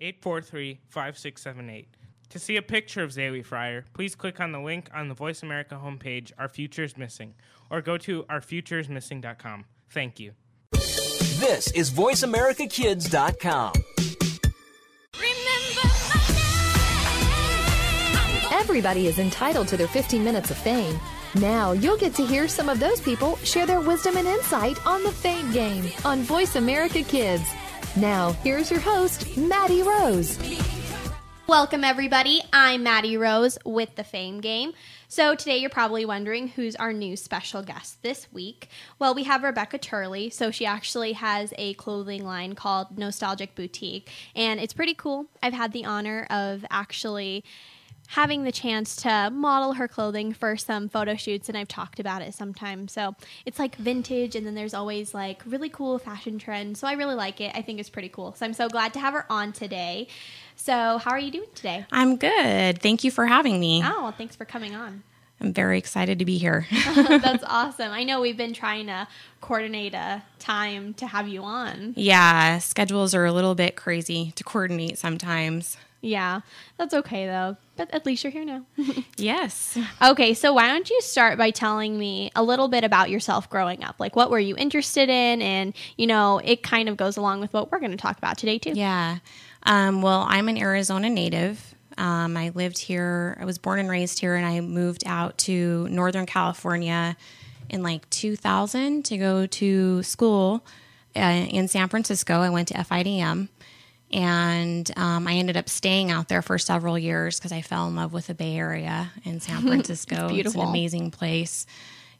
843 5678. To see a picture of Zaylee Fryer, please click on the link on the Voice America homepage, Our Future is Missing, or go to ourfutureismissing.com. Thank you. This is VoiceAmericaKids.com. Everybody is entitled to their 15 minutes of fame. Now you'll get to hear some of those people share their wisdom and insight on the Fame Game on Voice America Kids. Now, here's your host, Maddie Rose. Welcome, everybody. I'm Maddie Rose with the Fame Game. So, today you're probably wondering who's our new special guest this week. Well, we have Rebecca Turley. So, she actually has a clothing line called Nostalgic Boutique, and it's pretty cool. I've had the honor of actually having the chance to model her clothing for some photo shoots and I've talked about it sometimes. So it's like vintage and then there's always like really cool fashion trends. So I really like it. I think it's pretty cool. So I'm so glad to have her on today. So how are you doing today? I'm good. Thank you for having me. Oh, well, thanks for coming on. I'm very excited to be here. That's awesome. I know we've been trying to coordinate a time to have you on. yeah, schedules are a little bit crazy to coordinate sometimes. Yeah, that's okay though. But at least you're here now. Yes. Okay, so why don't you start by telling me a little bit about yourself growing up? Like, what were you interested in? And, you know, it kind of goes along with what we're going to talk about today, too. Yeah. Um, well, I'm an Arizona native. Um, I lived here, I was born and raised here, and I moved out to Northern California in like 2000 to go to school uh, in San Francisco. I went to FIDM. And um, I ended up staying out there for several years because I fell in love with the Bay Area in San Francisco. beautiful. It's an amazing place.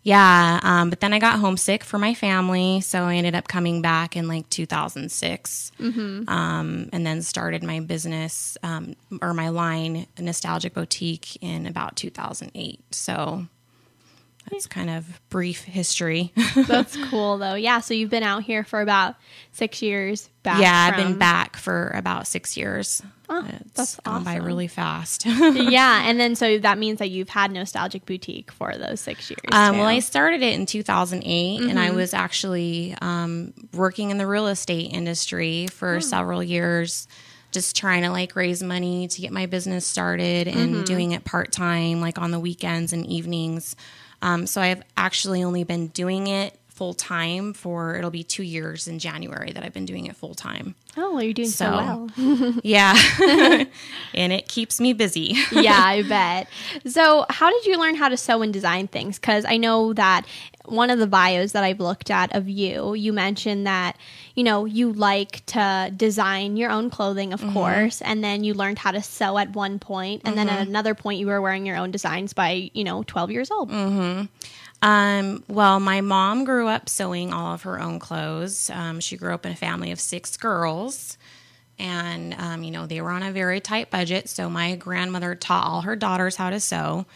Yeah, um, but then I got homesick for my family, so I ended up coming back in like 2006, um, and then started my business um, or my line, Nostalgic Boutique, in about 2008. So that's kind of brief history. That's cool, though. Yeah, so you've been out here for about six years back. yeah, I've been back for about six years. Oh, it's that's gone by really fast. yeah, and then so that means that you've had Nostalgic Boutique for those six years. Um, well, I started it in 2008, and Mm-hmm. I was actually um, working in the real estate industry for Hmm. several years, just trying to like raise money to get my business started and Mm-hmm. doing it part time, like on the weekends and evenings. Um, so I've actually only been doing it full time for it'll be two years in January that I've been doing it full time. oh, well, you're doing so, So- well. Yeah, and it keeps me busy. yeah, I bet. So, how did you learn how to sew and design things? Because I know that one of the bios that I've looked at of you, you mentioned that you know you like to design your own clothing, of course, and then you learned how to sew at one point, and then at another point you were wearing your own designs by you know 12 years old. Um, well, my mom grew up sewing all of her own clothes. Um, she grew up in a family of six girls. And, um, you know, they were on a very tight budget. So my grandmother taught all her daughters how to sew.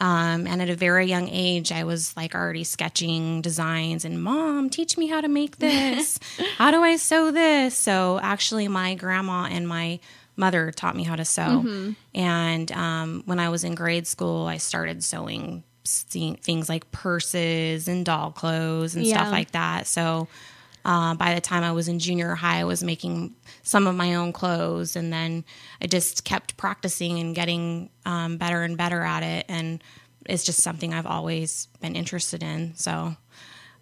Um, and at a very young age, I was like already sketching designs and, Mom, teach me how to make this. how do I sew this? So actually, my grandma and my mother taught me how to sew. And um, when I was in grade school, I started sewing things like purses and doll clothes and Yeah. stuff like that. So uh, by the time I was in junior high, I was making some of my own clothes, and then I just kept practicing and getting um, better and better at it. And it's just something I've always been interested in. So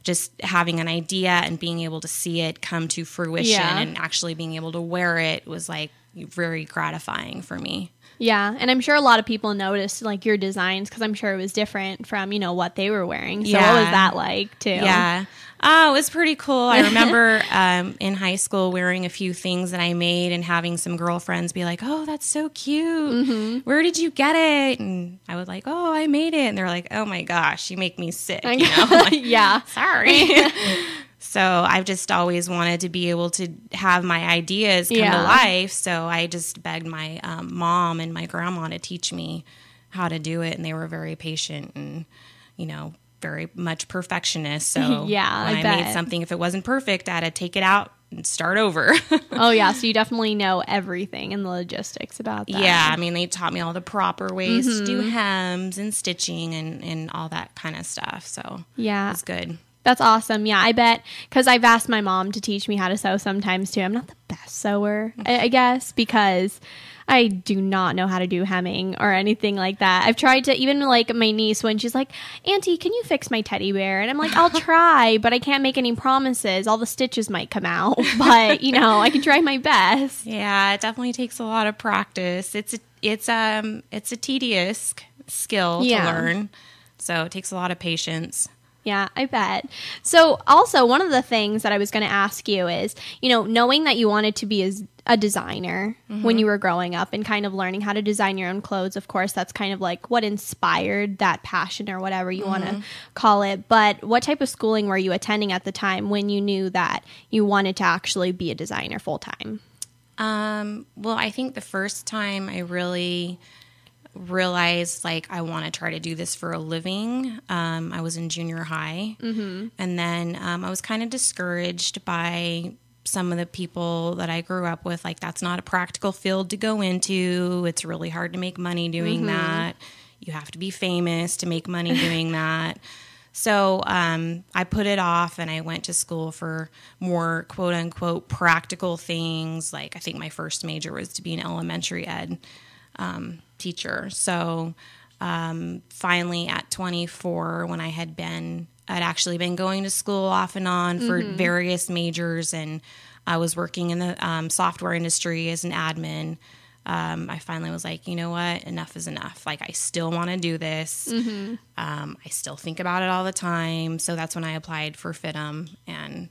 just having an idea and being able to see it come to fruition Yeah. and actually being able to wear it was like very gratifying for me. Yeah, and I'm sure a lot of people noticed like your designs because I'm sure it was different from you know what they were wearing. So what was that like too? Yeah. Oh, it was pretty cool. I remember um, in high school wearing a few things that I made and having some girlfriends be like, "Oh, that's so cute. Where did you get it?" And I was like, "Oh, I made it." And they're like, "Oh my gosh, you make me sick." You know? Like, yeah. Sorry. So I've just always wanted to be able to have my ideas come Yeah. to life. So I just begged my um, mom and my grandma to teach me how to do it, and they were very patient and, you know, very much perfectionist. So Yeah, when I I, made something, if it wasn't perfect, I had to take it out and start over. oh yeah, so you definitely know everything and the logistics about that. Yeah, I mean, they taught me all the proper ways to Mm-hmm. do hems and stitching and, and all that kind of stuff. So Yeah. it's good. That's awesome. Yeah, I bet because I've asked my mom to teach me how to sew sometimes too. I'm not the best sewer, I, I guess, because I do not know how to do hemming or anything like that. I've tried to even like my niece when she's like, "Auntie, can you fix my teddy bear?" And I'm like, "I'll try, but I can't make any promises. All the stitches might come out, but you know, I can try my best." Yeah, it definitely takes a lot of practice. It's a, it's um it's a tedious skill Yeah. to learn, so it takes a lot of patience. Yeah, I bet. So, also, one of the things that I was going to ask you is, you know, knowing that you wanted to be as a designer when you were growing up and kind of learning how to design your own clothes, of course, that's kind of like what inspired that passion or whatever you want to call it. But what type of schooling were you attending at the time when you knew that you wanted to actually be a designer full time? Um, well, I think the first time I really realized like I want to try to do this for a living, um, I was in junior high, mm-hmm. and then um, I was kind of discouraged by some of the people that I grew up with. Like, that's not a practical field to go into. It's really hard to make money doing that. You have to be famous to make money doing that. So um, I put it off and I went to school for more quote unquote practical things. Like I think my first major was to be an elementary ed um, teacher. So um, finally at 24, when I had been, I'd actually been going to school off and on for various majors and I was working in the um, software industry as an admin. Um, I finally was like, you know what? Enough is enough. Like, I still want to do this. Um, I still think about it all the time. So that's when I applied for FIDM and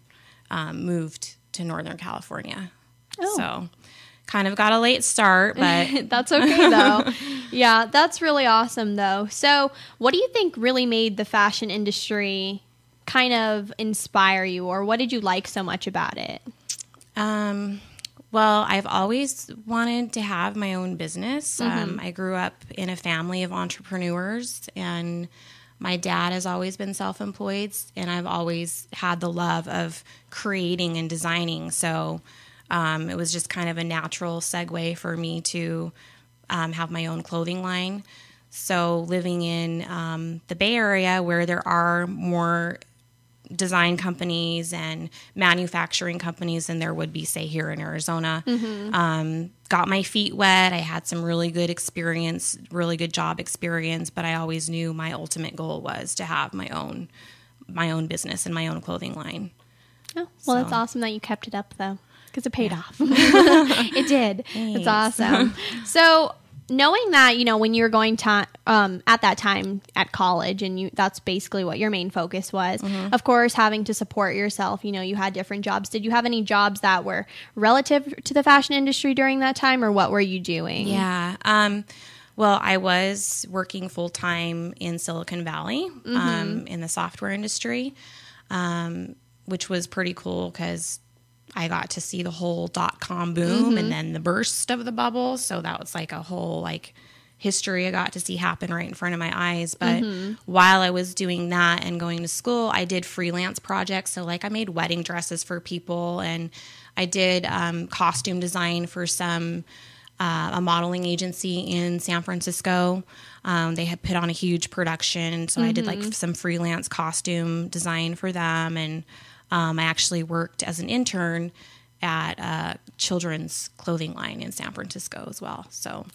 um, moved to Northern California. So, kind of got a late start, but That's okay though. yeah, that's really awesome though. So, what do you think really made the fashion industry kind of inspire you, or what did you like so much about it? Um, well, I've always wanted to have my own business. Um, I grew up in a family of entrepreneurs, and my dad has always been self employed, and I've always had the love of creating and designing. So um, it was just kind of a natural segue for me to um, have my own clothing line. So living in um, the Bay Area, where there are more design companies and manufacturing companies than there would be, say, here in Arizona. Um, got my feet wet. I had some really good experience, really good job experience, but I always knew my ultimate goal was to have my own my own business and my own clothing line. Oh, well, that's So- awesome that you kept it up though, because it paid off. it did. It's Thanks. awesome. so, knowing that you know when you were going to um, at that time at college, and you that's basically what your main focus was. Mm-hmm. Of course, having to support yourself. You know, you had different jobs. Did you have any jobs that were relative to the fashion industry during that time, or what were you doing? Yeah. Um, well, I was working full time in Silicon Valley um, in the software industry, um, which was pretty cool because I got to see the whole dot com boom and then the burst of the bubble. So that was like a whole like history I got to see happen right in front of my eyes. But while I was doing that and going to school, I did freelance projects. So like I made wedding dresses for people and I did um, costume design for some uh, a modeling agency in San Francisco. Um, they had put on a huge production, so I did like some freelance costume design for them, and um, I actually worked as an intern at a children's clothing line in San Francisco as well. So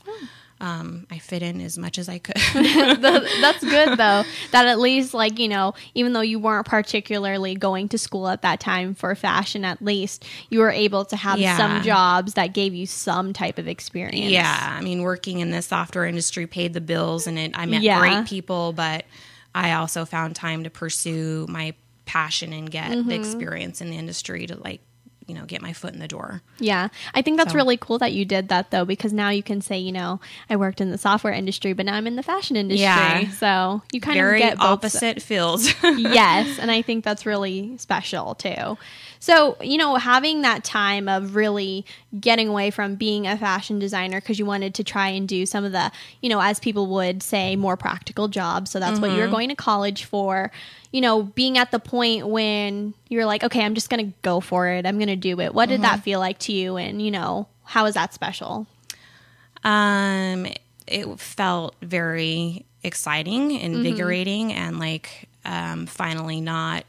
um, I fit in as much as I could. that's good though. That at least like you know, even though you weren't particularly going to school at that time for fashion, at least you were able to have Yeah. some jobs that gave you some type of experience. Yeah, I mean, working in the software industry paid the bills, and it, I met Yeah. great people. But I also found time to pursue my passion and get Mm-hmm. the experience in the industry to like you know, get my foot in the door. Yeah. I think that's So- really cool that you did that though, because now you can say, you know, I worked in the software industry, but now I'm in the fashion industry. Yeah. So you kind Very of get both opposite fields. yes, and I think that's really special too. So, you know, having that time of really getting away from being a fashion designer because you wanted to try and do some of the, you know, as people would say, more practical jobs. So that's what you were going to college for. You know, being at the point when you're like, okay, I'm just going to go for it. I'm going to do it. What did that feel like to you? And, you know, how is that special? Um, it felt very exciting, Mm-hmm. invigorating, and like um, finally not.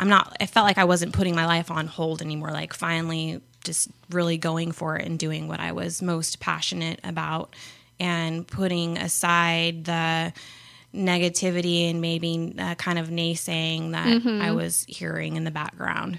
I'm not. I felt like I wasn't putting my life on hold anymore. Like finally, just really going for it and doing what I was most passionate about, and putting aside the negativity and maybe uh, kind of naysaying that Mm-hmm. I was hearing in the background.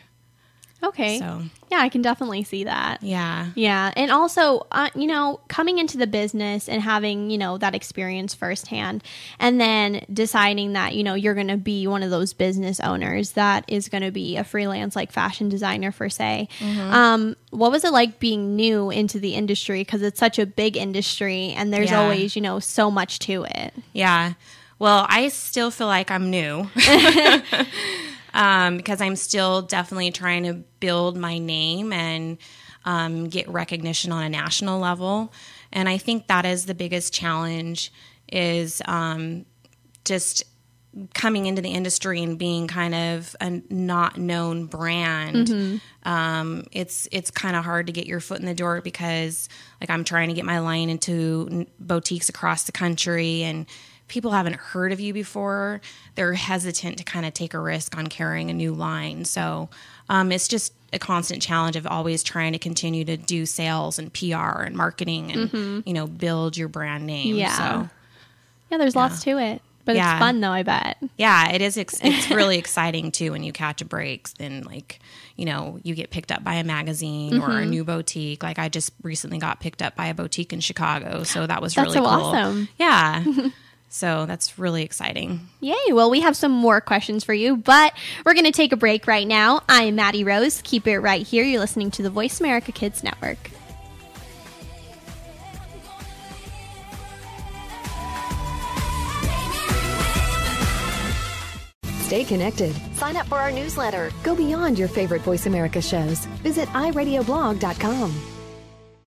Okay. So Yeah, I can definitely see that. yeah, Yeah, and also, uh, you know, coming into the business and having you know that experience firsthand, and then deciding that you know you're going to be one of those business owners that is going to be a freelance like fashion designer for say. Um, what was it like being new into the industry because it's such a big industry and there's Yeah. always you know so much to it. Yeah. Well, I still feel like I'm new um, because I'm still definitely trying to build my name and um, get recognition on a national level. And I think that is the biggest challenge is um, just coming into the industry and being kind of a not known brand um, it's it's kind of hard to get your foot in the door because like I'm trying to get my line into n- boutiques across the country and people haven't heard of you before. They're hesitant to kind of take a risk on carrying a new line. So um, it's just a constant challenge of always trying to continue to do sales and PR and marketing and you know build your brand name. Yeah. So Yeah, there's lots to it, but Yeah. it's fun though. I bet. yeah, it is. Ex- it's really exciting too when you catch a break. Then like, you know, you get picked up by a magazine or Mm-hmm. a new boutique. Like I just recently got picked up by a boutique in Chicago, so that was That's really so cool. awesome. Yeah. so that's really exciting. Yay. Well, we have some more questions for you, but we're going to take a break right now. I'm Maddie Rose. Keep it right here. You're listening to the Voice America Kids Network. Stay connected. Sign up for our newsletter. Go beyond your favorite Voice America shows. Visit iradioblog.com.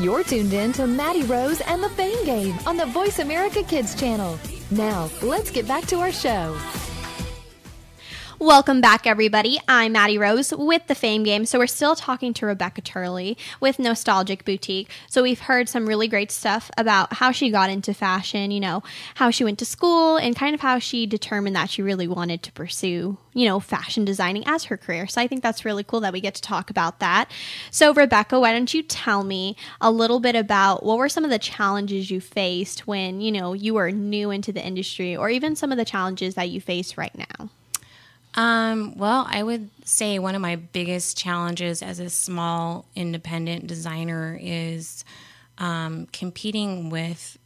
You're tuned in to Maddie Rose and the Fame Game on the Voice America Kids channel. Now, let's get back to our show. Welcome back, everybody. I'm Maddie Rose with the Fame Game. So, we're still talking to Rebecca Turley with Nostalgic Boutique. So, we've heard some really great stuff about how she got into fashion, you know, how she went to school, and kind of how she determined that she really wanted to pursue, you know, fashion designing as her career. So, I think that's really cool that we get to talk about that. So, Rebecca, why don't you tell me a little bit about what were some of the challenges you faced when, you know, you were new into the industry, or even some of the challenges that you face right now? Um, well, I would say one of my biggest challenges as a small independent designer is um, competing with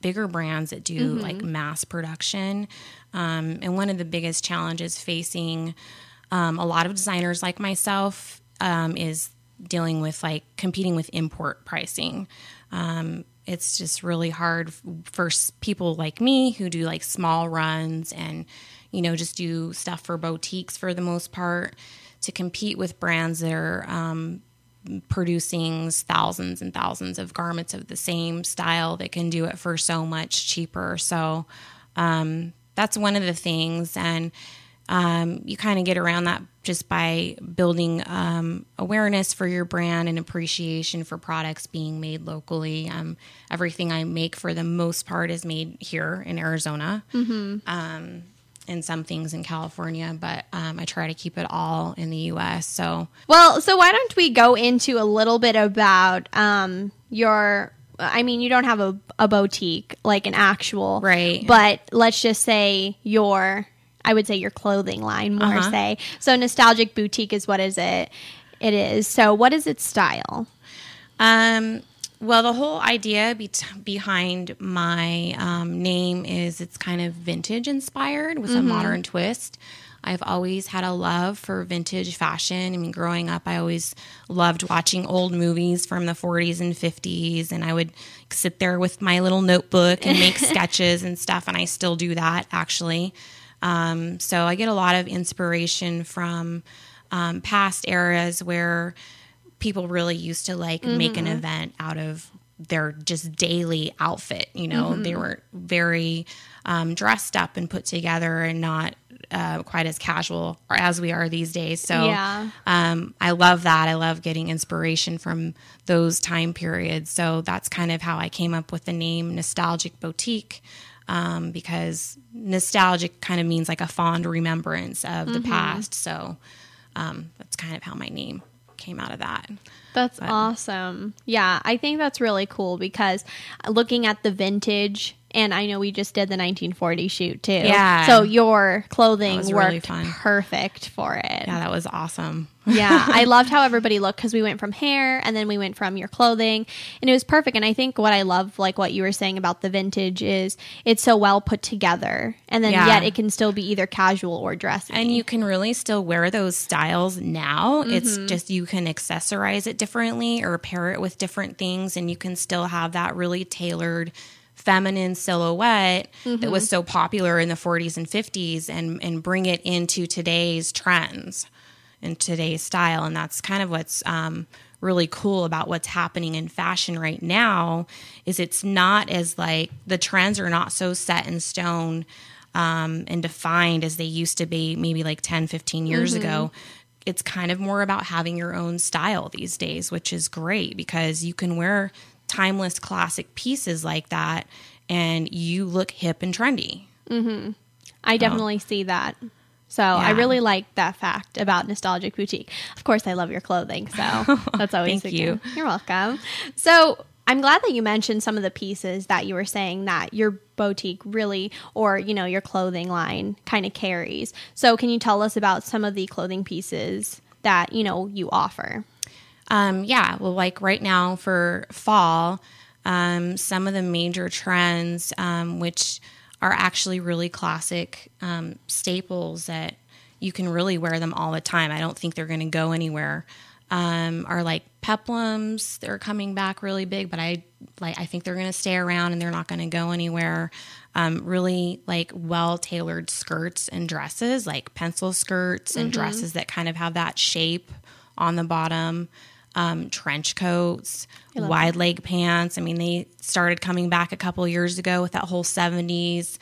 bigger brands that do like mass production. Um, and one of the biggest challenges facing um, a lot of designers like myself um, is dealing with like competing with import pricing. Um, it's just really hard for people like me who do like small runs and you know just do stuff for boutiques for the most part to compete with brands that are um, producing thousands and thousands of garments of the same style that can do it for so much cheaper. So um, that's one of the things, and um, you kind of get around that just by building um, awareness for your brand and appreciation for products being made locally. Um, everything I make, for the most part, is made here in Arizona. Um, and some things in California, but um, I try to keep it all in the U.S. So Well, so why don't we go into a little bit about um, your. I mean, you don't have a, a boutique, like an actual. Right. But let's just say your. I would say your clothing line, more Uh-huh. say. So, Nostalgic Boutique is what is it? It is. So, what is its style? Um, well, the whole idea be- behind my um, name is it's kind of vintage inspired with a modern twist. I've always had a love for vintage fashion. I mean, growing up, I always loved watching old movies from the 40s and 50s, and I would sit there with my little notebook and make sketches and stuff, and I still do that actually. Um, so I get a lot of inspiration from um, past eras where people really used to like make an event out of their just daily outfit. You know, they were very um, dressed up and put together and not uh, quite as casual as we are these days. So Yeah. um, I love that. I love getting inspiration from those time periods. So that's kind of how I came up with the name Nostalgic Boutique. Um, because nostalgic kind of means like a fond remembrance of the past. So um, that's kind of how my name came out of that. That's awesome. Yeah, I think that's really cool because looking at the vintage, and I know we just did the 1940 shoot too. Yeah. So your clothing was really worked perfect for it. Yeah, that was awesome. yeah, I loved how everybody looked because we went from hair and then we went from your clothing, and it was perfect. And I think what I love, like what you were saying about the vintage, is it's so well put together, and then Yeah. yet it can still be either casual or dressy. And you can really still wear those styles now. It's Mm-hmm. just you can accessorize it differently or pair it with different things, and you can still have that really tailored feminine silhouette that Mm-hmm. was so popular in the 40s and 50s and and bring it into today's trends and today's style. And that's kind of what's um, really cool about what's happening in fashion right now is it's not as like the trends are not so set in stone um, and defined as they used to be maybe like 10 15 years ago. It's kind of more about having your own style these days which is great because you can wear timeless classic pieces like that and you look hip and trendy mm-hmm. I definitely see that. So I really like that fact about Nostalgic Boutique. Of course, I love your clothing, so that's always Thank a you. You're welcome. So I'm glad that you mentioned some of the pieces that you were saying that your boutique really, or you know, your clothing line kind of carries. So can you tell us about some of the clothing pieces that you know you offer? Um, yeah, well, like right now for fall, um, some of the major trends, um, which are actually really classic um, staples that you can really wear them all the time. I don't think they're going to go anywhere. Um, are like peplums. They're coming back really big, but I like I think they're going to stay around and they're not going to go anywhere. Um, really like well tailored skirts and dresses, like pencil skirts and dresses that kind of have that shape on the bottom. Um, trench coats, wide leg pants. I mean, they started coming back a couple years ago with that whole 70s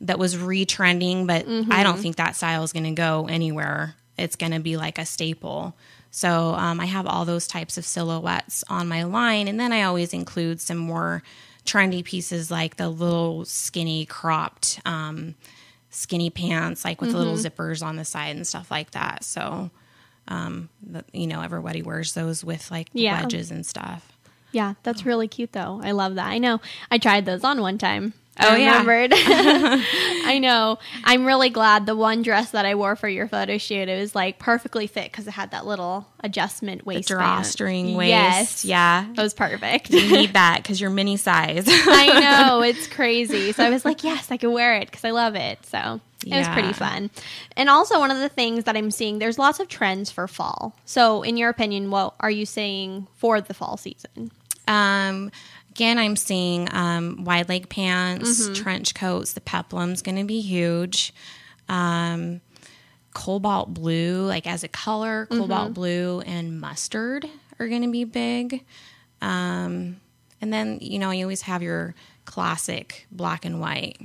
that was retrending, but I Mm-hmm. don't think that style is going to go anywhere. It's going to be like a staple. So um, I have all those types of silhouettes on my line, and then I always include some more trendy pieces like the little skinny cropped um, skinny pants, like with little Mm-hmm. zippers on the side and stuff like that. So, um, the, you know, everybody wears those with like Yeah. wedges and stuff. Yeah, that's really cute though. I love that. I know I tried those on one time. Oh, I yeah. remembered. I know. I'm really glad the one dress that I wore for your photo shoot it was like perfectly fit because it had that little adjustment waist. The drawstring waist. Yes, Yeah. it was perfect. You need that because you're mini size. I know it's crazy. So I was like, yes, I can wear it because I love it. So it was pretty fun. And also one of the things that I'm seeing, there's lots of trends for fall. So in your opinion, what are you saying for the fall season? Um, again, I'm seeing um, wide leg pants, trench coats. The peplum's going to be huge. Um, cobalt blue, like as a color, cobalt blue and mustard are going to be big. Um, and then you know you always have your classic black and white.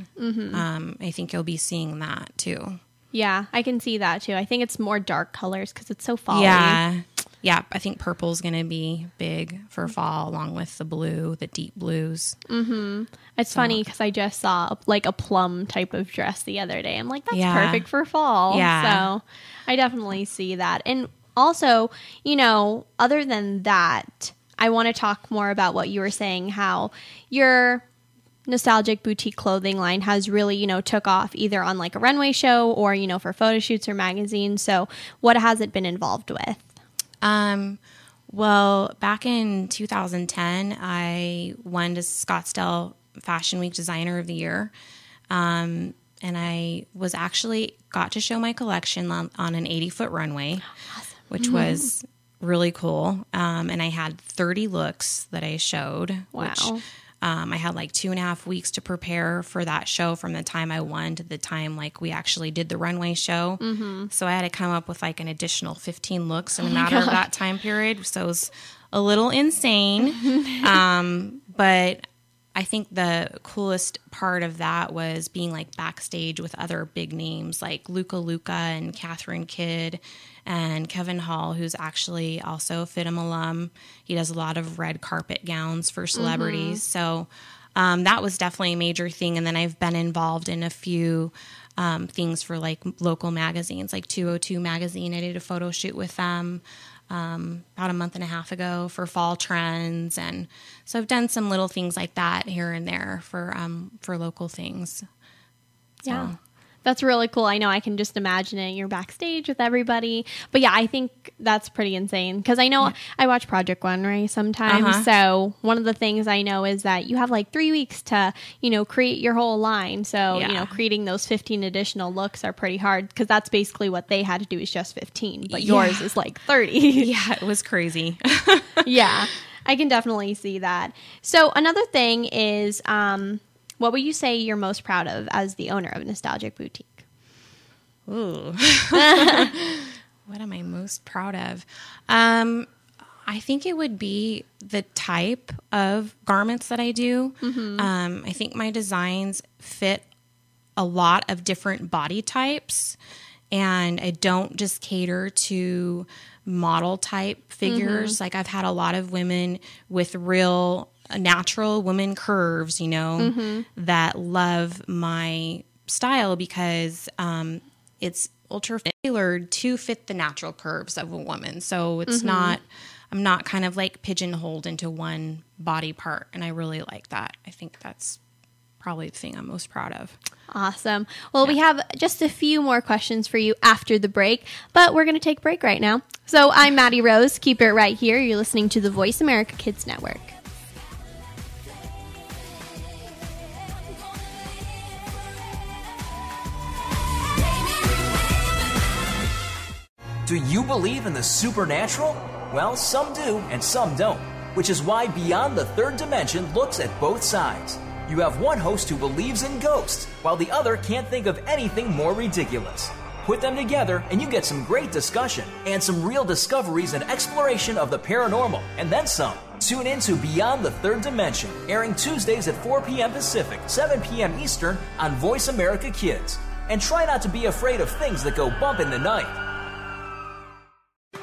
Um, I think you'll be seeing that too. Yeah, I can see that too. I think it's more dark colors because it's so fall. Yeah. Yeah, I think purple's going to be big for fall along with the blue, the deep blues. Mm-hmm. It's funny because I just saw like a plum type of dress the other day. I'm like, that's Yeah. perfect for fall. Yeah. So I definitely see that. And also, you know, other than that, I want to talk more about what you were saying, how your nostalgic boutique clothing line has really, you know, took off either on like a runway show or, you know, for photo shoots or magazines. So what has it been involved with? Um, well, back in 2010, I won the Scottsdale Fashion Week Designer of the Year. Um, and I was actually got to show my collection on, on an 80 foot runway, which was really cool. Um, and I had 30 looks that I showed, which Wow. Um, I had like two and a half weeks to prepare for that show from the time I won to the time like we actually did the runway show. Mm-hmm. So I had to come up with like an additional 15 looks in a matter of that time period. So it was a little insane. um, but I think the coolest part of that was being like backstage with other big names like Luca Luca and Catherine Kidd and Kevin Hall, who's actually also a FIDM alum. He does a lot of red carpet gowns for celebrities. So um, that was definitely a major thing. And then I've been involved in a few um, things for like local magazines, like 202 Magazine. I did a photo shoot with them um, about a month and a half ago for fall trends, and so I've done some little things like that here and there for um, for local things. Yeah. That's really cool. I know I can just imagine it. You're backstage with everybody. But yeah, I think that's pretty insane because I know I watch Project One Runway sometimes. Uh-huh. So one of the things I know is that you have like three weeks to, you know, create your whole line. So, you know, creating those 15 additional looks are pretty hard because that's basically what they had to do is just 15, but Yeah. yours is like 30. Yeah, it was crazy. yeah, I can definitely see that. So another thing is, um, what would you say you're most proud of as the owner of Nostalgic Boutique? Ooh. what am I most proud of? Um, I think it would be the type of garments that I do. Um, I think my designs fit a lot of different body types, and I don't just cater to model type figures. Like I've had a lot of women with real natural woman curves, you know, that love my style because um, it's ultra tailored to fit the natural curves of a woman. So it's not, I'm not kind of like pigeonholed into one body part. And I really like that. I think that's probably the thing I'm most proud of. Awesome. Well, we have just a few more questions for you after the break, but we're going to take a break right now. So I'm Maddie Rose. Keep it right here. You're listening to the Voice America Kids Network. Do you believe in the supernatural? Well, some do and some don't, which is why Beyond the Third Dimension looks at both sides. You have one host who believes in ghosts, while the other can't think of anything more ridiculous. Put them together, and you get some great discussion and some real discoveries and exploration of the paranormal, and then some. Tune in to Beyond the Third Dimension, airing Tuesdays at 4 p.m. Pacific, 7 p.m. Eastern on Voice America Kids. And try not to be afraid of things that go bump in the night.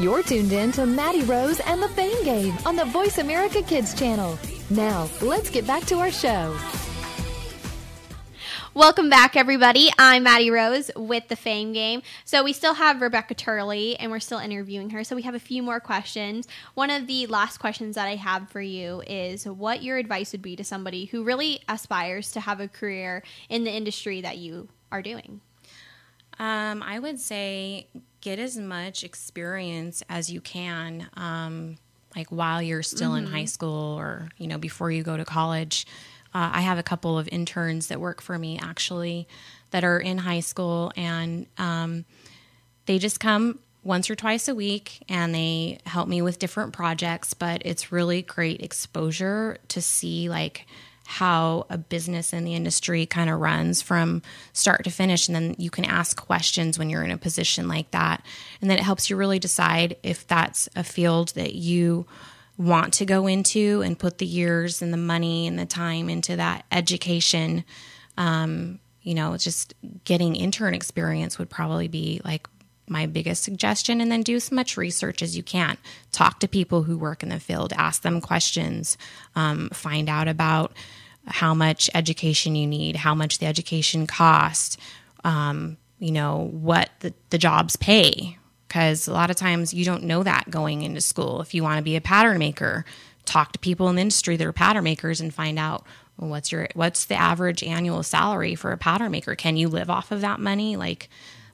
You're tuned in to Maddie Rose and the Fame Game on the Voice America Kids channel. Now, let's get back to our show. Welcome back, everybody. I'm Maddie Rose with the Fame Game. So we still have Rebecca Turley, and we're still interviewing her. So we have a few more questions. One of the last questions that I have for you is what your advice would be to somebody who really aspires to have a career in the industry that you are doing. Um, I would say get as much experience as you can, um, like while you're still mm-hmm. in high school or you know before you go to college. Uh, I have a couple of interns that work for me actually that are in high school, and um, they just come once or twice a week and they help me with different projects. But it's really great exposure to see like how a business in the industry kind of runs from start to finish. And then you can ask questions when you're in a position like that. And then it helps you really decide if that's a field that you want to go into and put the years and the money and the time into that education. Um, you know, just getting intern experience would probably be like my biggest suggestion and then do as much research as you can talk to people who work in the field ask them questions um, find out about how much education you need how much the education cost um, you know what the, the jobs pay because a lot of times you don't know that going into school if you want to be a pattern maker talk to people in the industry that are pattern makers and find out well, what's your what's the average annual salary for a pattern maker can you live off of that money like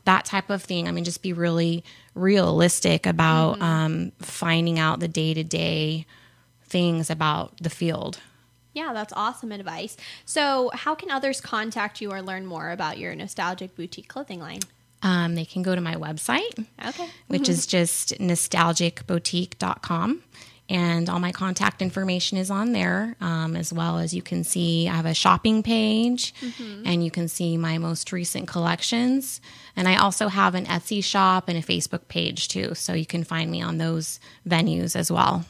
that type of thing. I mean, just be really realistic about mm-hmm. um, finding out the day to day things about the field. Yeah, that's awesome advice. So, how can others contact you or learn more about your nostalgic boutique clothing line? Um, they can go to my website, okay. which is just nostalgicboutique.com and all my contact information is on there um, as well as you can see i have a shopping page mm-hmm. and you can see my most recent collections and i also have an etsy shop and a facebook page too so you can find me on those venues as well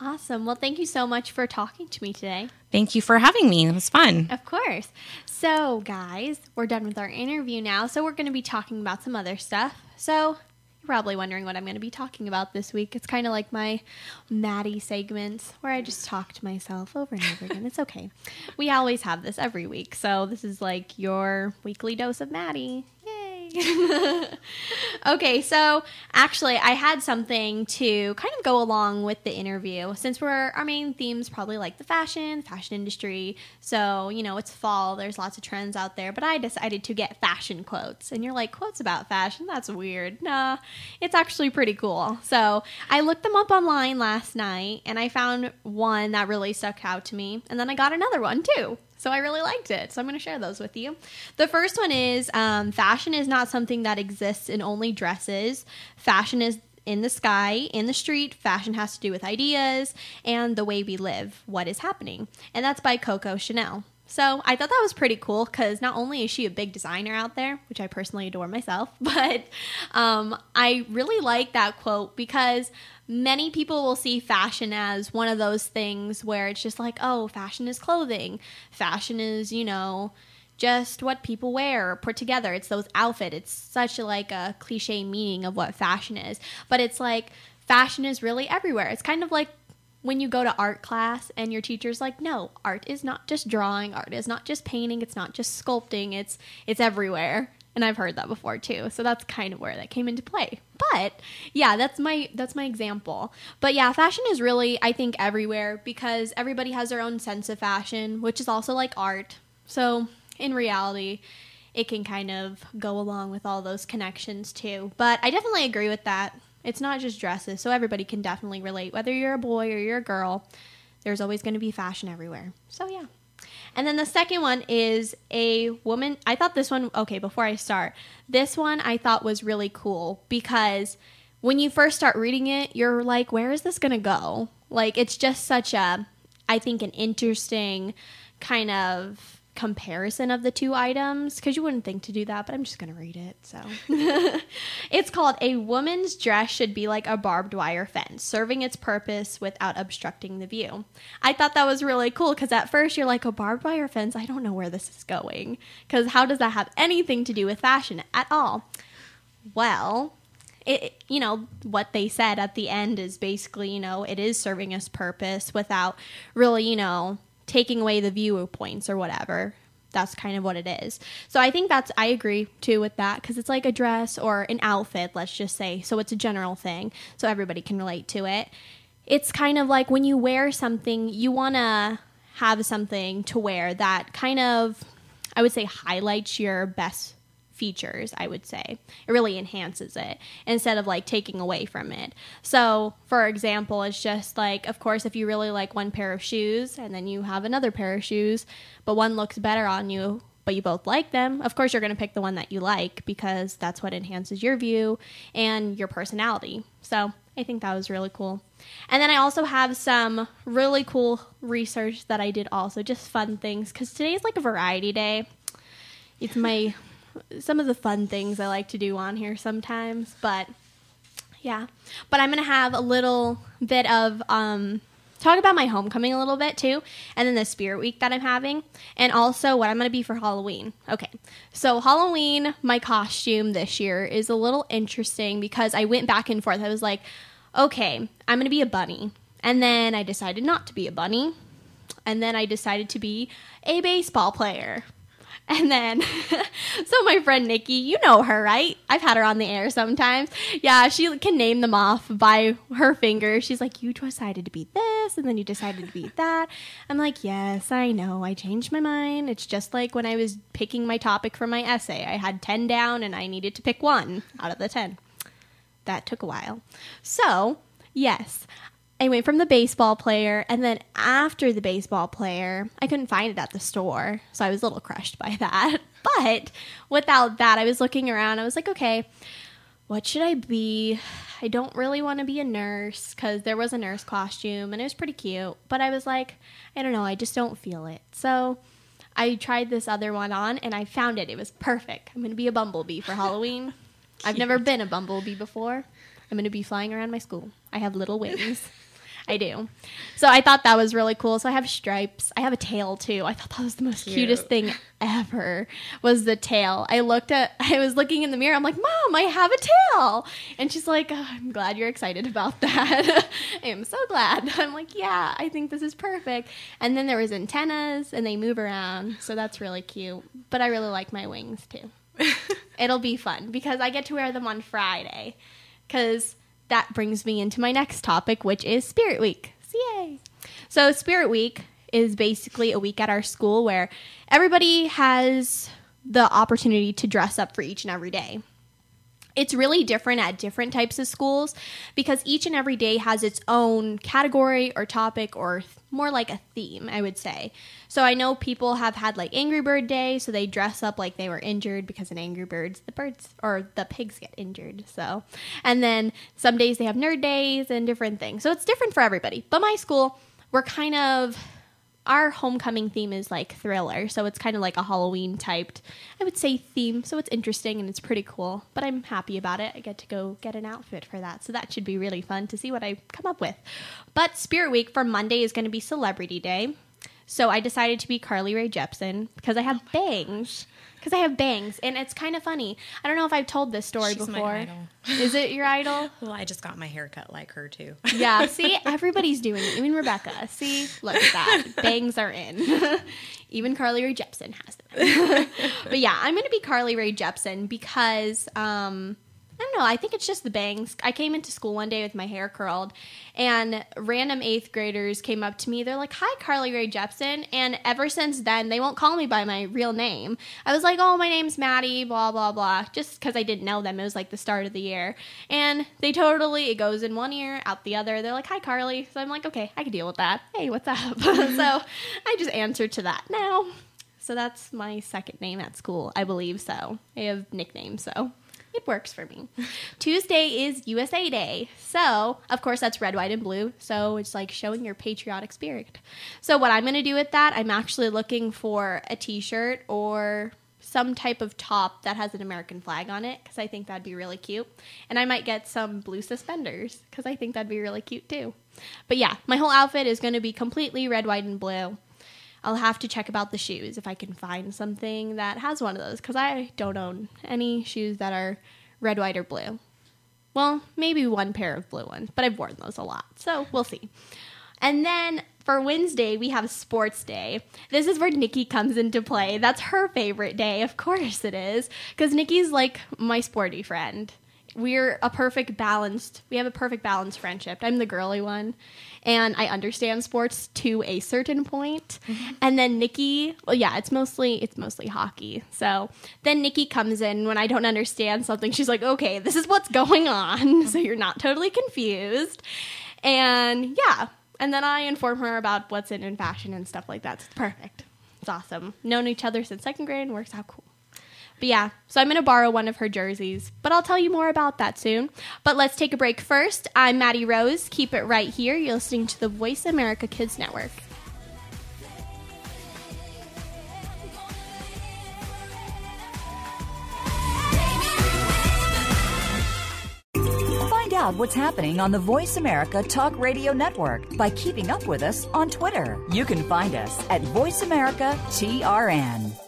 awesome well thank you so much for talking to me today thank you for having me it was fun of course so guys we're done with our interview now so we're going to be talking about some other stuff so you're probably wondering what I'm going to be talking about this week. It's kind of like my Maddie segments where I just talk to myself over and over again. It's okay. We always have this every week. So this is like your weekly dose of Maddie. okay, so actually, I had something to kind of go along with the interview since we're our main themes probably like the fashion, fashion industry. So, you know, it's fall, there's lots of trends out there, but I decided to get fashion quotes. And you're like, quotes about fashion? That's weird. Nah, it's actually pretty cool. So, I looked them up online last night and I found one that really stuck out to me. And then I got another one too. So I really liked it. So I'm going to share those with you. The first one is um, fashion is not something that exists in only dresses. Fashion is in the sky, in the street. Fashion has to do with ideas and the way we live, what is happening. And that's by Coco Chanel. So I thought that was pretty cool because not only is she a big designer out there, which I personally adore myself, but um, I really like that quote because many people will see fashion as one of those things where it's just like, oh, fashion is clothing, fashion is, you know, just what people wear or put together. It's those outfits. It's such like a cliche meaning of what fashion is, but it's like fashion is really everywhere. It's kind of like when you go to art class and your teacher's like no art is not just drawing art is not just painting it's not just sculpting it's it's everywhere. And i've heard that before too. So that's kind of where that came into play. But yeah that's my that's my example. But yeah fashion is really i think everywhere because everybody has their own sense of fashion which is also like art. So in reality it can kind of go along with all those connections too. But i definitely agree with that it's not just dresses, so everybody can definitely relate. Whether you're a boy or you're a girl, there's always going to be fashion everywhere. So, yeah. And then the second one is a woman. I thought this one, okay, before I start, this one I thought was really cool because when you first start reading it, you're like, where is this going to go? Like, it's just such a, I think, an interesting kind of comparison of the two items because you wouldn't think to do that, but I'm just going to read it. So it's called A Woman's Dress Should Be Like a Barbed Wire Fence, serving its purpose without obstructing the view. I thought that was really cool because at first you're like, a barbed wire fence? I don't know where this is going because how does that have anything to do with fashion at all? Well, it, you know, what they said at the end is basically, you know, it is serving its purpose without really, you know, taking away the viewpoints or whatever. That's kind of what it is. So I think that's, I agree too with that because it's like a dress or an outfit, let's just say. So it's a general thing. So everybody can relate to it. It's kind of like when you wear something, you want to have something to wear that kind of, I would say, highlights your best features, I would say. It really enhances it instead of like taking away from it. So, for example, it's just like, of course, if you really like one pair of shoes and then you have another pair of shoes, but one looks better on you, but you both like them, of course, you're going to pick the one that you like because that's what enhances your view and your personality. So, I think that was really cool. And then I also have some really cool research that I did also, just fun things, because today is like a variety day. It's my some of the fun things I like to do on here sometimes, but yeah. But I'm gonna have a little bit of um, talk about my homecoming a little bit too, and then the spirit week that I'm having, and also what I'm gonna be for Halloween. Okay, so Halloween, my costume this year is a little interesting because I went back and forth. I was like, okay, I'm gonna be a bunny, and then I decided not to be a bunny, and then I decided to be a baseball player. And then, so my friend Nikki, you know her, right? I've had her on the air sometimes. Yeah, she can name them off by her finger. She's like, You decided to be this, and then you decided to be that. I'm like, Yes, I know. I changed my mind. It's just like when I was picking my topic for my essay. I had 10 down and I needed to pick one out of the 10. That took a while. So, yes, I went from the baseball player, and then after the baseball player, I couldn't find it at the store. So I was a little crushed by that. But without that, I was looking around. I was like, okay, what should I be? I don't really want to be a nurse because there was a nurse costume and it was pretty cute. But I was like, I don't know, I just don't feel it. So I tried this other one on and I found it. It was perfect. I'm going to be a bumblebee for Halloween. I've never been a bumblebee before. I'm going to be flying around my school. I have little wings. I do. So I thought that was really cool. So I have stripes. I have a tail too. I thought that was the most Cute. cutest thing ever was the tail. I looked at I was looking in the mirror. I'm like, "Mom, I have a tail." And she's like, oh, "I'm glad you're excited about that." I am so glad. I'm like, "Yeah, I think this is perfect." And then there was antennas and they move around. So that's really cute. But I really like my wings too. It'll be fun because I get to wear them on Friday. Cuz that brings me into my next topic, which is Spirit Week. Yay! So, Spirit Week is basically a week at our school where everybody has the opportunity to dress up for each and every day. It's really different at different types of schools because each and every day has its own category or topic or th- more like a theme, I would say. So I know people have had like Angry Bird Day, so they dress up like they were injured because in Angry Birds the birds or the pigs get injured. So, and then some days they have nerd days and different things. So it's different for everybody. But my school, we're kind of our homecoming theme is like thriller, so it's kind of like a Halloween typed, I would say, theme. So it's interesting and it's pretty cool. But I'm happy about it. I get to go get an outfit for that, so that should be really fun to see what I come up with. But Spirit Week for Monday is going to be Celebrity Day, so I decided to be Carly Rae Jepsen because I have bangs. Because I have bangs, and it's kind of funny. I don't know if I've told this story She's before. Is it your idol? Well, I just got my hair cut like her too. Yeah, see, everybody's doing it. Even Rebecca. See, look at that. Bangs are in. Even Carly Rae Jepsen has them. but yeah, I'm going to be Carly Rae Jepsen because um, I don't know. I think it's just the bangs. I came into school one day with my hair curled, and random eighth graders came up to me. They're like, "Hi, Carly Rae Jepsen," and ever since then, they won't call me by my real name. I was like, "Oh, my name's Maddie," blah blah blah, just because I didn't know them. It was like the start of the year, and they totally it goes in one ear, out the other. They're like, "Hi, Carly," so I'm like, "Okay, I can deal with that." Hey, what's up? so I just answer to that now. So that's my second name at school, I believe. So I have nicknames, so it works for me. Tuesday is USA Day. So, of course, that's red, white, and blue. So, it's like showing your patriotic spirit. So, what I'm going to do with that, I'm actually looking for a t shirt or some type of top that has an American flag on it because I think that'd be really cute. And I might get some blue suspenders because I think that'd be really cute too. But yeah, my whole outfit is going to be completely red, white, and blue. I'll have to check about the shoes if I can find something that has one of those because I don't own any shoes that are red, white, or blue. Well, maybe one pair of blue ones, but I've worn those a lot, so we'll see. And then for Wednesday, we have Sports Day. This is where Nikki comes into play. That's her favorite day. Of course it is, because Nikki's like my sporty friend. We're a perfect balanced, we have a perfect balanced friendship. I'm the girly one, and I understand sports to a certain point. Mm-hmm. And then Nikki, well, yeah, it's mostly it's mostly hockey. So then Nikki comes in when I don't understand something. She's like, "Okay, this is what's going on, so you're not totally confused." And yeah, and then I inform her about what's in in fashion and stuff like that. It's perfect. It's awesome. Known each other since second grade and works out cool. But yeah, so I'm going to borrow one of her jerseys, but I'll tell you more about that soon. But let's take a break first. I'm Maddie Rose. Keep it right here. You're listening to the Voice America Kids Network. Find out what's happening on the Voice America Talk Radio Network by keeping up with us on Twitter. You can find us at Voice America TRN.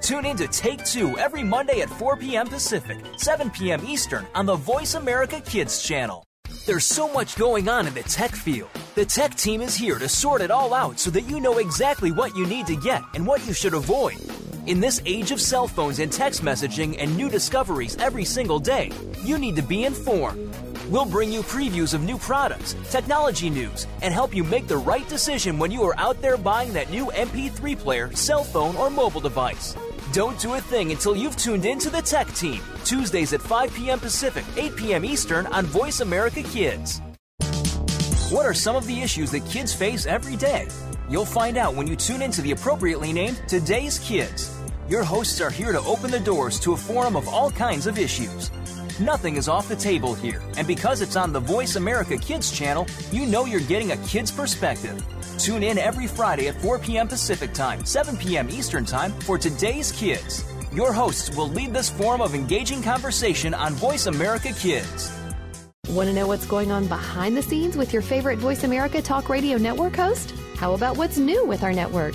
Tune in to Take Two every Monday at 4 p.m. Pacific, 7 p.m. Eastern on the Voice America Kids channel. There's so much going on in the tech field. The tech team is here to sort it all out so that you know exactly what you need to get and what you should avoid. In this age of cell phones and text messaging and new discoveries every single day, you need to be informed. We'll bring you previews of new products, technology news, and help you make the right decision when you are out there buying that new MP3 player, cell phone, or mobile device. Don't do a thing until you've tuned into the Tech Team, Tuesdays at 5 p.m. Pacific, 8 p.m. Eastern on Voice America Kids. What are some of the issues that kids face every day? You'll find out when you tune into the appropriately named Today's Kids. Your hosts are here to open the doors to a forum of all kinds of issues. Nothing is off the table here, and because it's on the Voice America Kids channel, you know you're getting a kid's perspective. Tune in every Friday at 4 p.m. Pacific Time, 7 p.m. Eastern Time for Today's Kids. Your hosts will lead this forum of engaging conversation on Voice America Kids. Want to know what's going on behind the scenes with your favorite Voice America Talk Radio Network host? How about what's new with our network?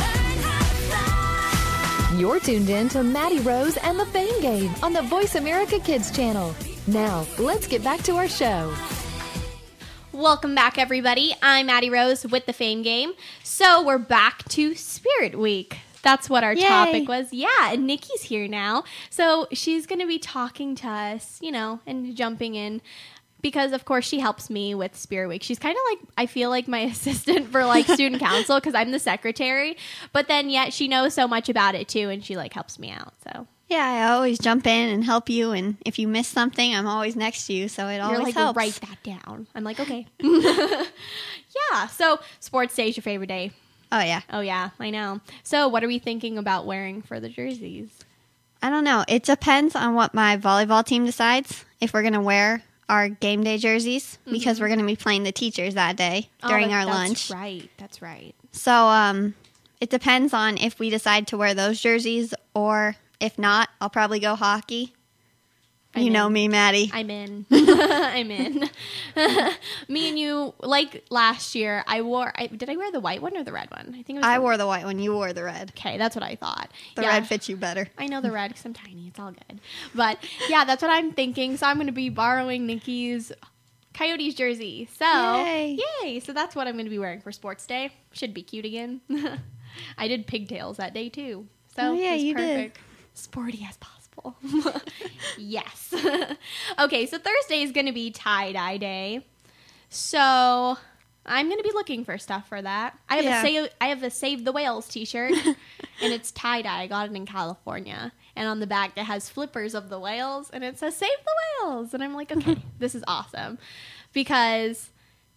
You're tuned in to Maddie Rose and the Fame Game on the Voice America Kids channel. Now, let's get back to our show. Welcome back, everybody. I'm Maddie Rose with the Fame Game. So we're back to Spirit Week. That's what our Yay. topic was. Yeah, and Nikki's here now. So she's going to be talking to us, you know, and jumping in because of course she helps me with Spirit Week. She's kind of like I feel like my assistant for like student council because I'm the secretary, but then yet she knows so much about it too, and she like helps me out. So Yeah, I always jump in and help you, and if you miss something, I'm always next to you, so it you're always like helps. write that down. I'm like okay, yeah. So sports day is your favorite day. Oh yeah, Oh yeah, I know. So what are we thinking about wearing for the jerseys? I don't know. It depends on what my volleyball team decides if we're gonna wear our game day jerseys because we're gonna be playing the teachers that day during Mm-hmm. Oh, our that- lunch. That's right. That's right. So um, it depends on if we decide to wear those jerseys or if not, I'll probably go hockey. I'm you know me, Maddie. I'm in. I'm in. Me and you, like last year, I wore. I, did I wear the white one or the red one? I think it was. I the, wore the white one. You wore the red. Okay, that's what I thought. The Yeah. red fits you better. I know the red because I'm tiny. It's all good. But yeah, that's what I'm thinking. So I'm going to be borrowing Nikki's Coyotes jersey. So Yay. yay! So that's what I'm going to be wearing for sports day. Should be cute again. I did pigtails that day too. So Oh, yeah, it was you did. perfect. Sporty as possible. yes. okay, so Thursday is going to be tie dye day. So I'm going to be looking for stuff for that. I have Yeah. a save, I have a Save the Whales T-shirt, and it's tie dye. I got it in California, and on the back it has flippers of the whales, and it says Save the Whales, and I'm like, okay, this is awesome, because.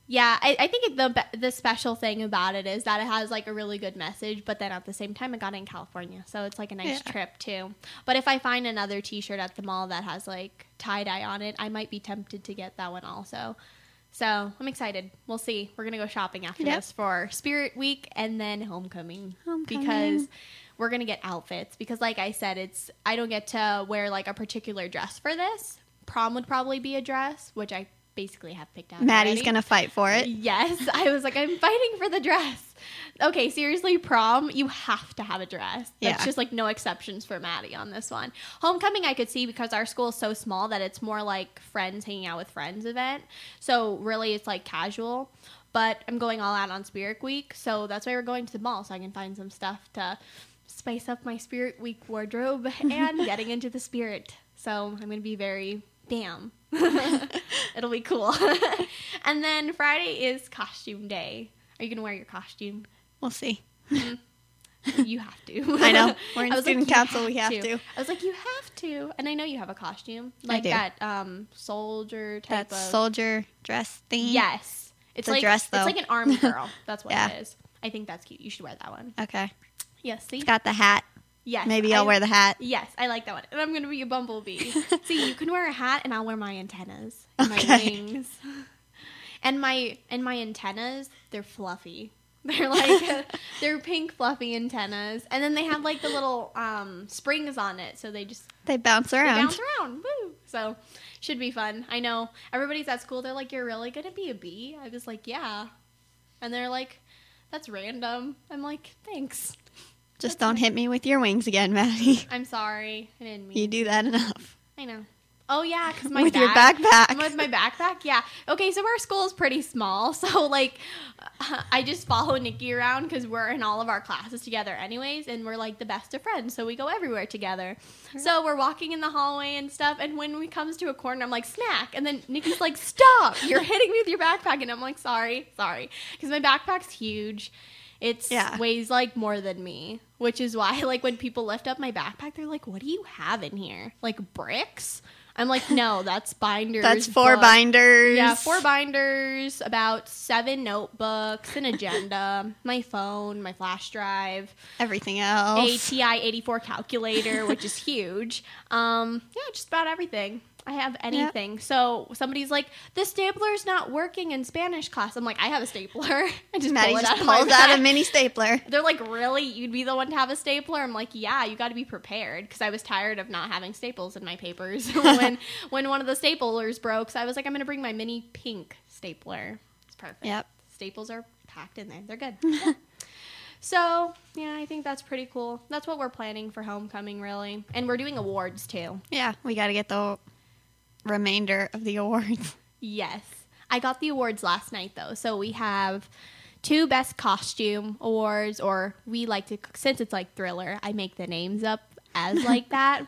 Yeah, I, I think the the special thing about it is that it has like a really good message, but then at the same time, I got it in California, so it's like a nice Yeah. trip too. But if I find another T-shirt at the mall that has like tie dye on it, I might be tempted to get that one also. So I'm excited. We'll see. We're gonna go shopping after Yep. this for Spirit Week and then Homecoming, Homecoming. because we're gonna get outfits. Because like I said, it's I don't get to wear like a particular dress for this. Prom would probably be a dress, which I basically have picked out. Maddie's already. gonna fight for it. Yes, I was like, I'm fighting for the dress. Okay, seriously, prom, you have to have a dress. That's Yeah. just like no exceptions for Maddie on this one. Homecoming, I could see because our school is so small that it's more like friends hanging out with friends event. So really, it's like casual. But I'm going all out on Spirit Week, so that's why we're going to the mall so I can find some stuff to spice up my Spirit Week wardrobe and getting into the spirit. So I'm to be very bam. It'll be cool. and then Friday is costume day. Are you going to wear your costume? We'll see. You have to. I know. We're in I was student "You council, we have to." I was like, you have to. And I know you have a costume. Like that um, soldier type That of. soldier dress thing. Yes. It's a like dress, It's like an army girl. That's what Yeah. it is. I think that's cute. You should wear that one. Okay. Yes. See. It's got the hat. Yes. Maybe I'll I- wear the hat. Yes, I like that one. And I'm going to be a bumblebee. See, you can wear a hat and I'll wear my antennas and my Okay. wings. And my and my antennas, they're fluffy. They're like they're pink fluffy antennas, and then they have like the little um, springs on it, so they just They bounce they around. bounce around. Woo! So should be fun. I know everybody's at school. They're like, "You're really gonna be a bee?" I was like, "Yeah," and they're like, "That's random." I'm like, "Thanks." Just don't hit me with your wings again, Maddie. I'm sorry. I didn't mean. You do that enough. I know. Oh yeah, because my With your backpack. With my backpack, yeah. Okay, so our school is pretty small, so like, I just follow Nikki around because we're in all of our classes together, anyways, and we're like the best of friends, so we go everywhere together. So we're walking in the hallway and stuff, and when we comes to a corner, I'm like snack, and then Nikki's like, "Stop! You're hitting me with your backpack," and I'm like, "Sorry, sorry," because my backpack's huge. It's Yeah. weighs like more than me, which is why like when people lift up my backpack, they're like, "What do you have in here? Like bricks?" I'm like, "No, that's binders." That's four books." binders. Yeah, four binders, about seven notebooks, an agenda, my phone, my flash drive, Everything else. a TI-84 calculator, which is huge. Um, yeah, just about everything. I have anything. So somebody's like, the stapler's not working in Spanish class. I'm like, I have a stapler. I just Maddie pull just out pulls out a mini stapler. They're like, really? You'd be the one to have a stapler? I'm like, yeah, you got to be prepared because I was tired of not having staples in my papers when when one of the staplers broke. So I was like, I'm gonna bring my mini pink stapler. It's perfect. Yep. Staples are packed in there. They're good. so yeah, I think that's pretty cool. That's what we're planning for homecoming, really, and we're doing awards too. Yeah, we got to get the remainder of the awards. Yes. I got the awards last night though. So we have two best costume awards or we like to since it's like thriller, I make the names up as like that.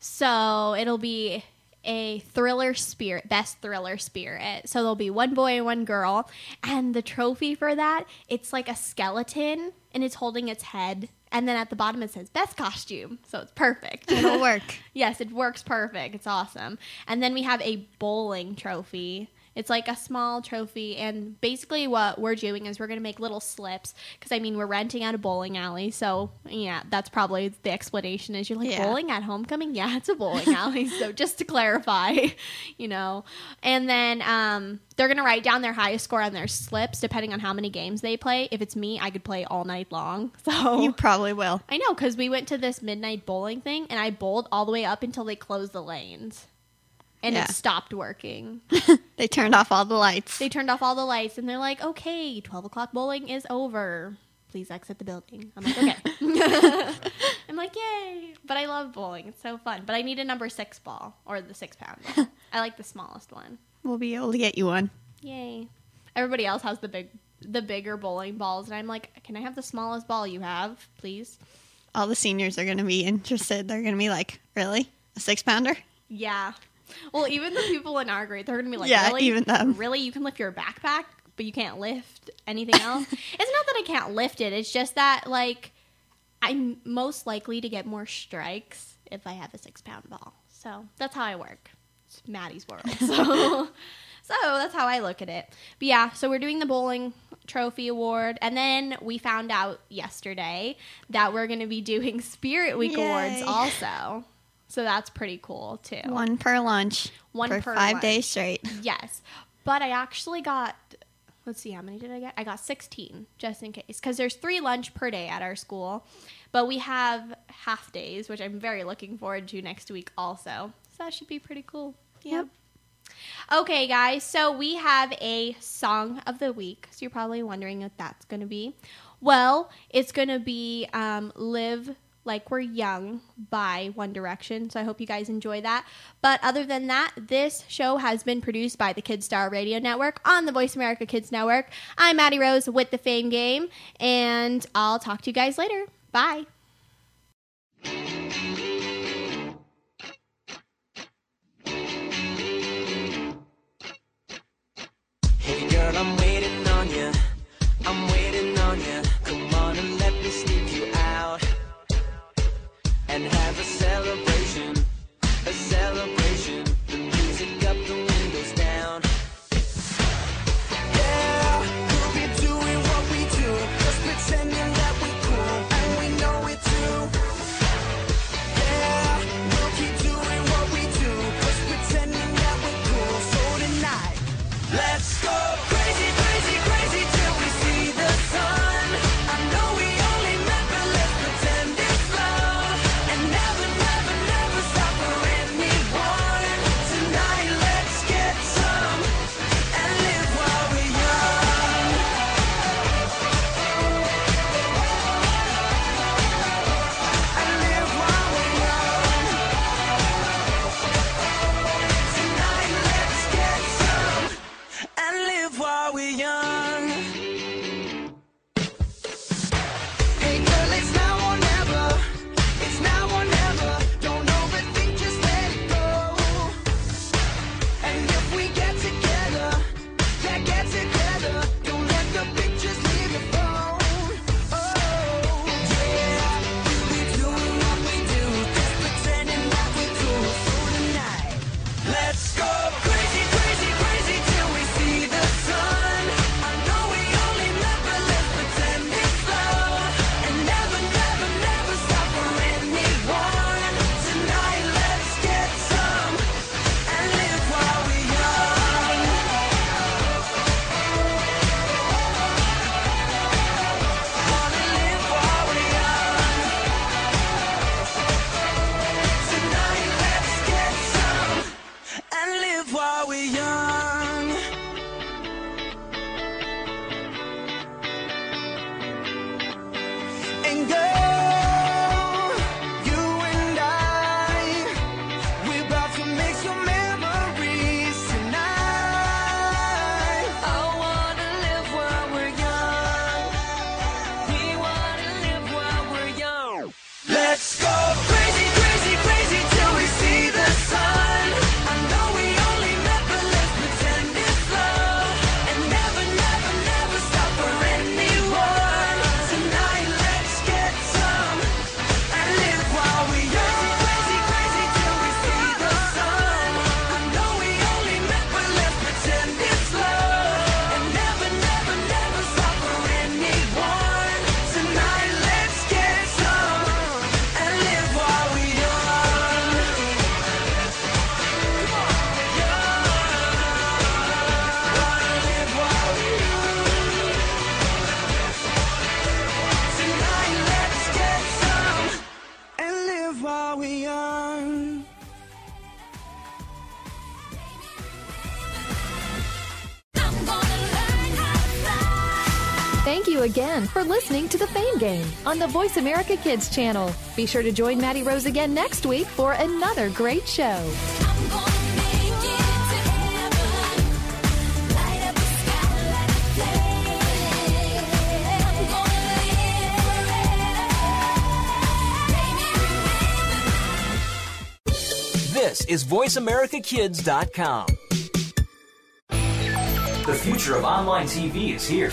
So it'll be a thriller spirit, best thriller spirit. So there'll be one boy and one girl, and the trophy for that, it's like a skeleton and it's holding its head. And then at the bottom it says best costume. So it's perfect. It'll work. Yes, it works perfect. It's awesome. And then we have a bowling trophy. It's like a small trophy, and basically what we're doing is we're gonna make little slips because I mean we're renting out a bowling alley, so yeah, that's probably the explanation. Is you're like Yeah. bowling at homecoming? Yeah, it's a bowling alley. so just to clarify, you know, and then um, they're gonna write down their highest score on their slips depending on how many games they play. If it's me, I could play all night long. So You probably will. I know because we went to this midnight bowling thing and I bowled all the way up until they closed the lanes. And Yeah. it stopped working. They turned off all the lights. They turned off all the lights and they're like, okay, 12 o'clock bowling is over. Please exit the building. I'm like, okay. I'm like, yay. But I love bowling. It's so fun. But I need a number six ball or the six pound ball. I like the smallest one. We'll be able to get you one. Yay. Everybody else has the big, the bigger bowling balls. And I'm like, can I have the smallest ball you have, please? All the seniors are going to be interested. They're going to be like, really? A six pounder? Yeah. Well, even the people in our grade, they're gonna be like, Yeah, really? even them. Really, you can lift your backpack, but you can't lift anything else. it's not that I can't lift it. It's just that like I'm most likely to get more strikes if I have a six pound ball. So that's how I work. It's Maddie's world. So. So that's how I look at it. But yeah, so we're doing the bowling trophy award, and then we found out yesterday that we're going to be doing Spirit Week awards also. So that's pretty cool too. One per lunch. One for per five lunch. days straight. Yes, but I actually got. Let's see, how many did I get? I got 16, just in case. Because there's three lunch per day at our school. But we have half days, which I'm very looking forward to next week also. So that should be pretty cool. Yep. Okay, guys, so we have a song of the week. So you're probably wondering what that's going to be. Well, it's going to be um, Live Like We're Young by One Direction. So I hope you guys enjoy that. But other than that, this show has been produced by the Kidstar Radio Network on the Voice America Kids Network. I'm Maddie Rose with the Fame Game, and I'll talk to you guys later. Bye. Listening to the Fame Game on the Voice America Kids channel. Be sure to join Maddie Rose again next week for another great show. This is VoiceAmericaKids.com. The future of online TV is here.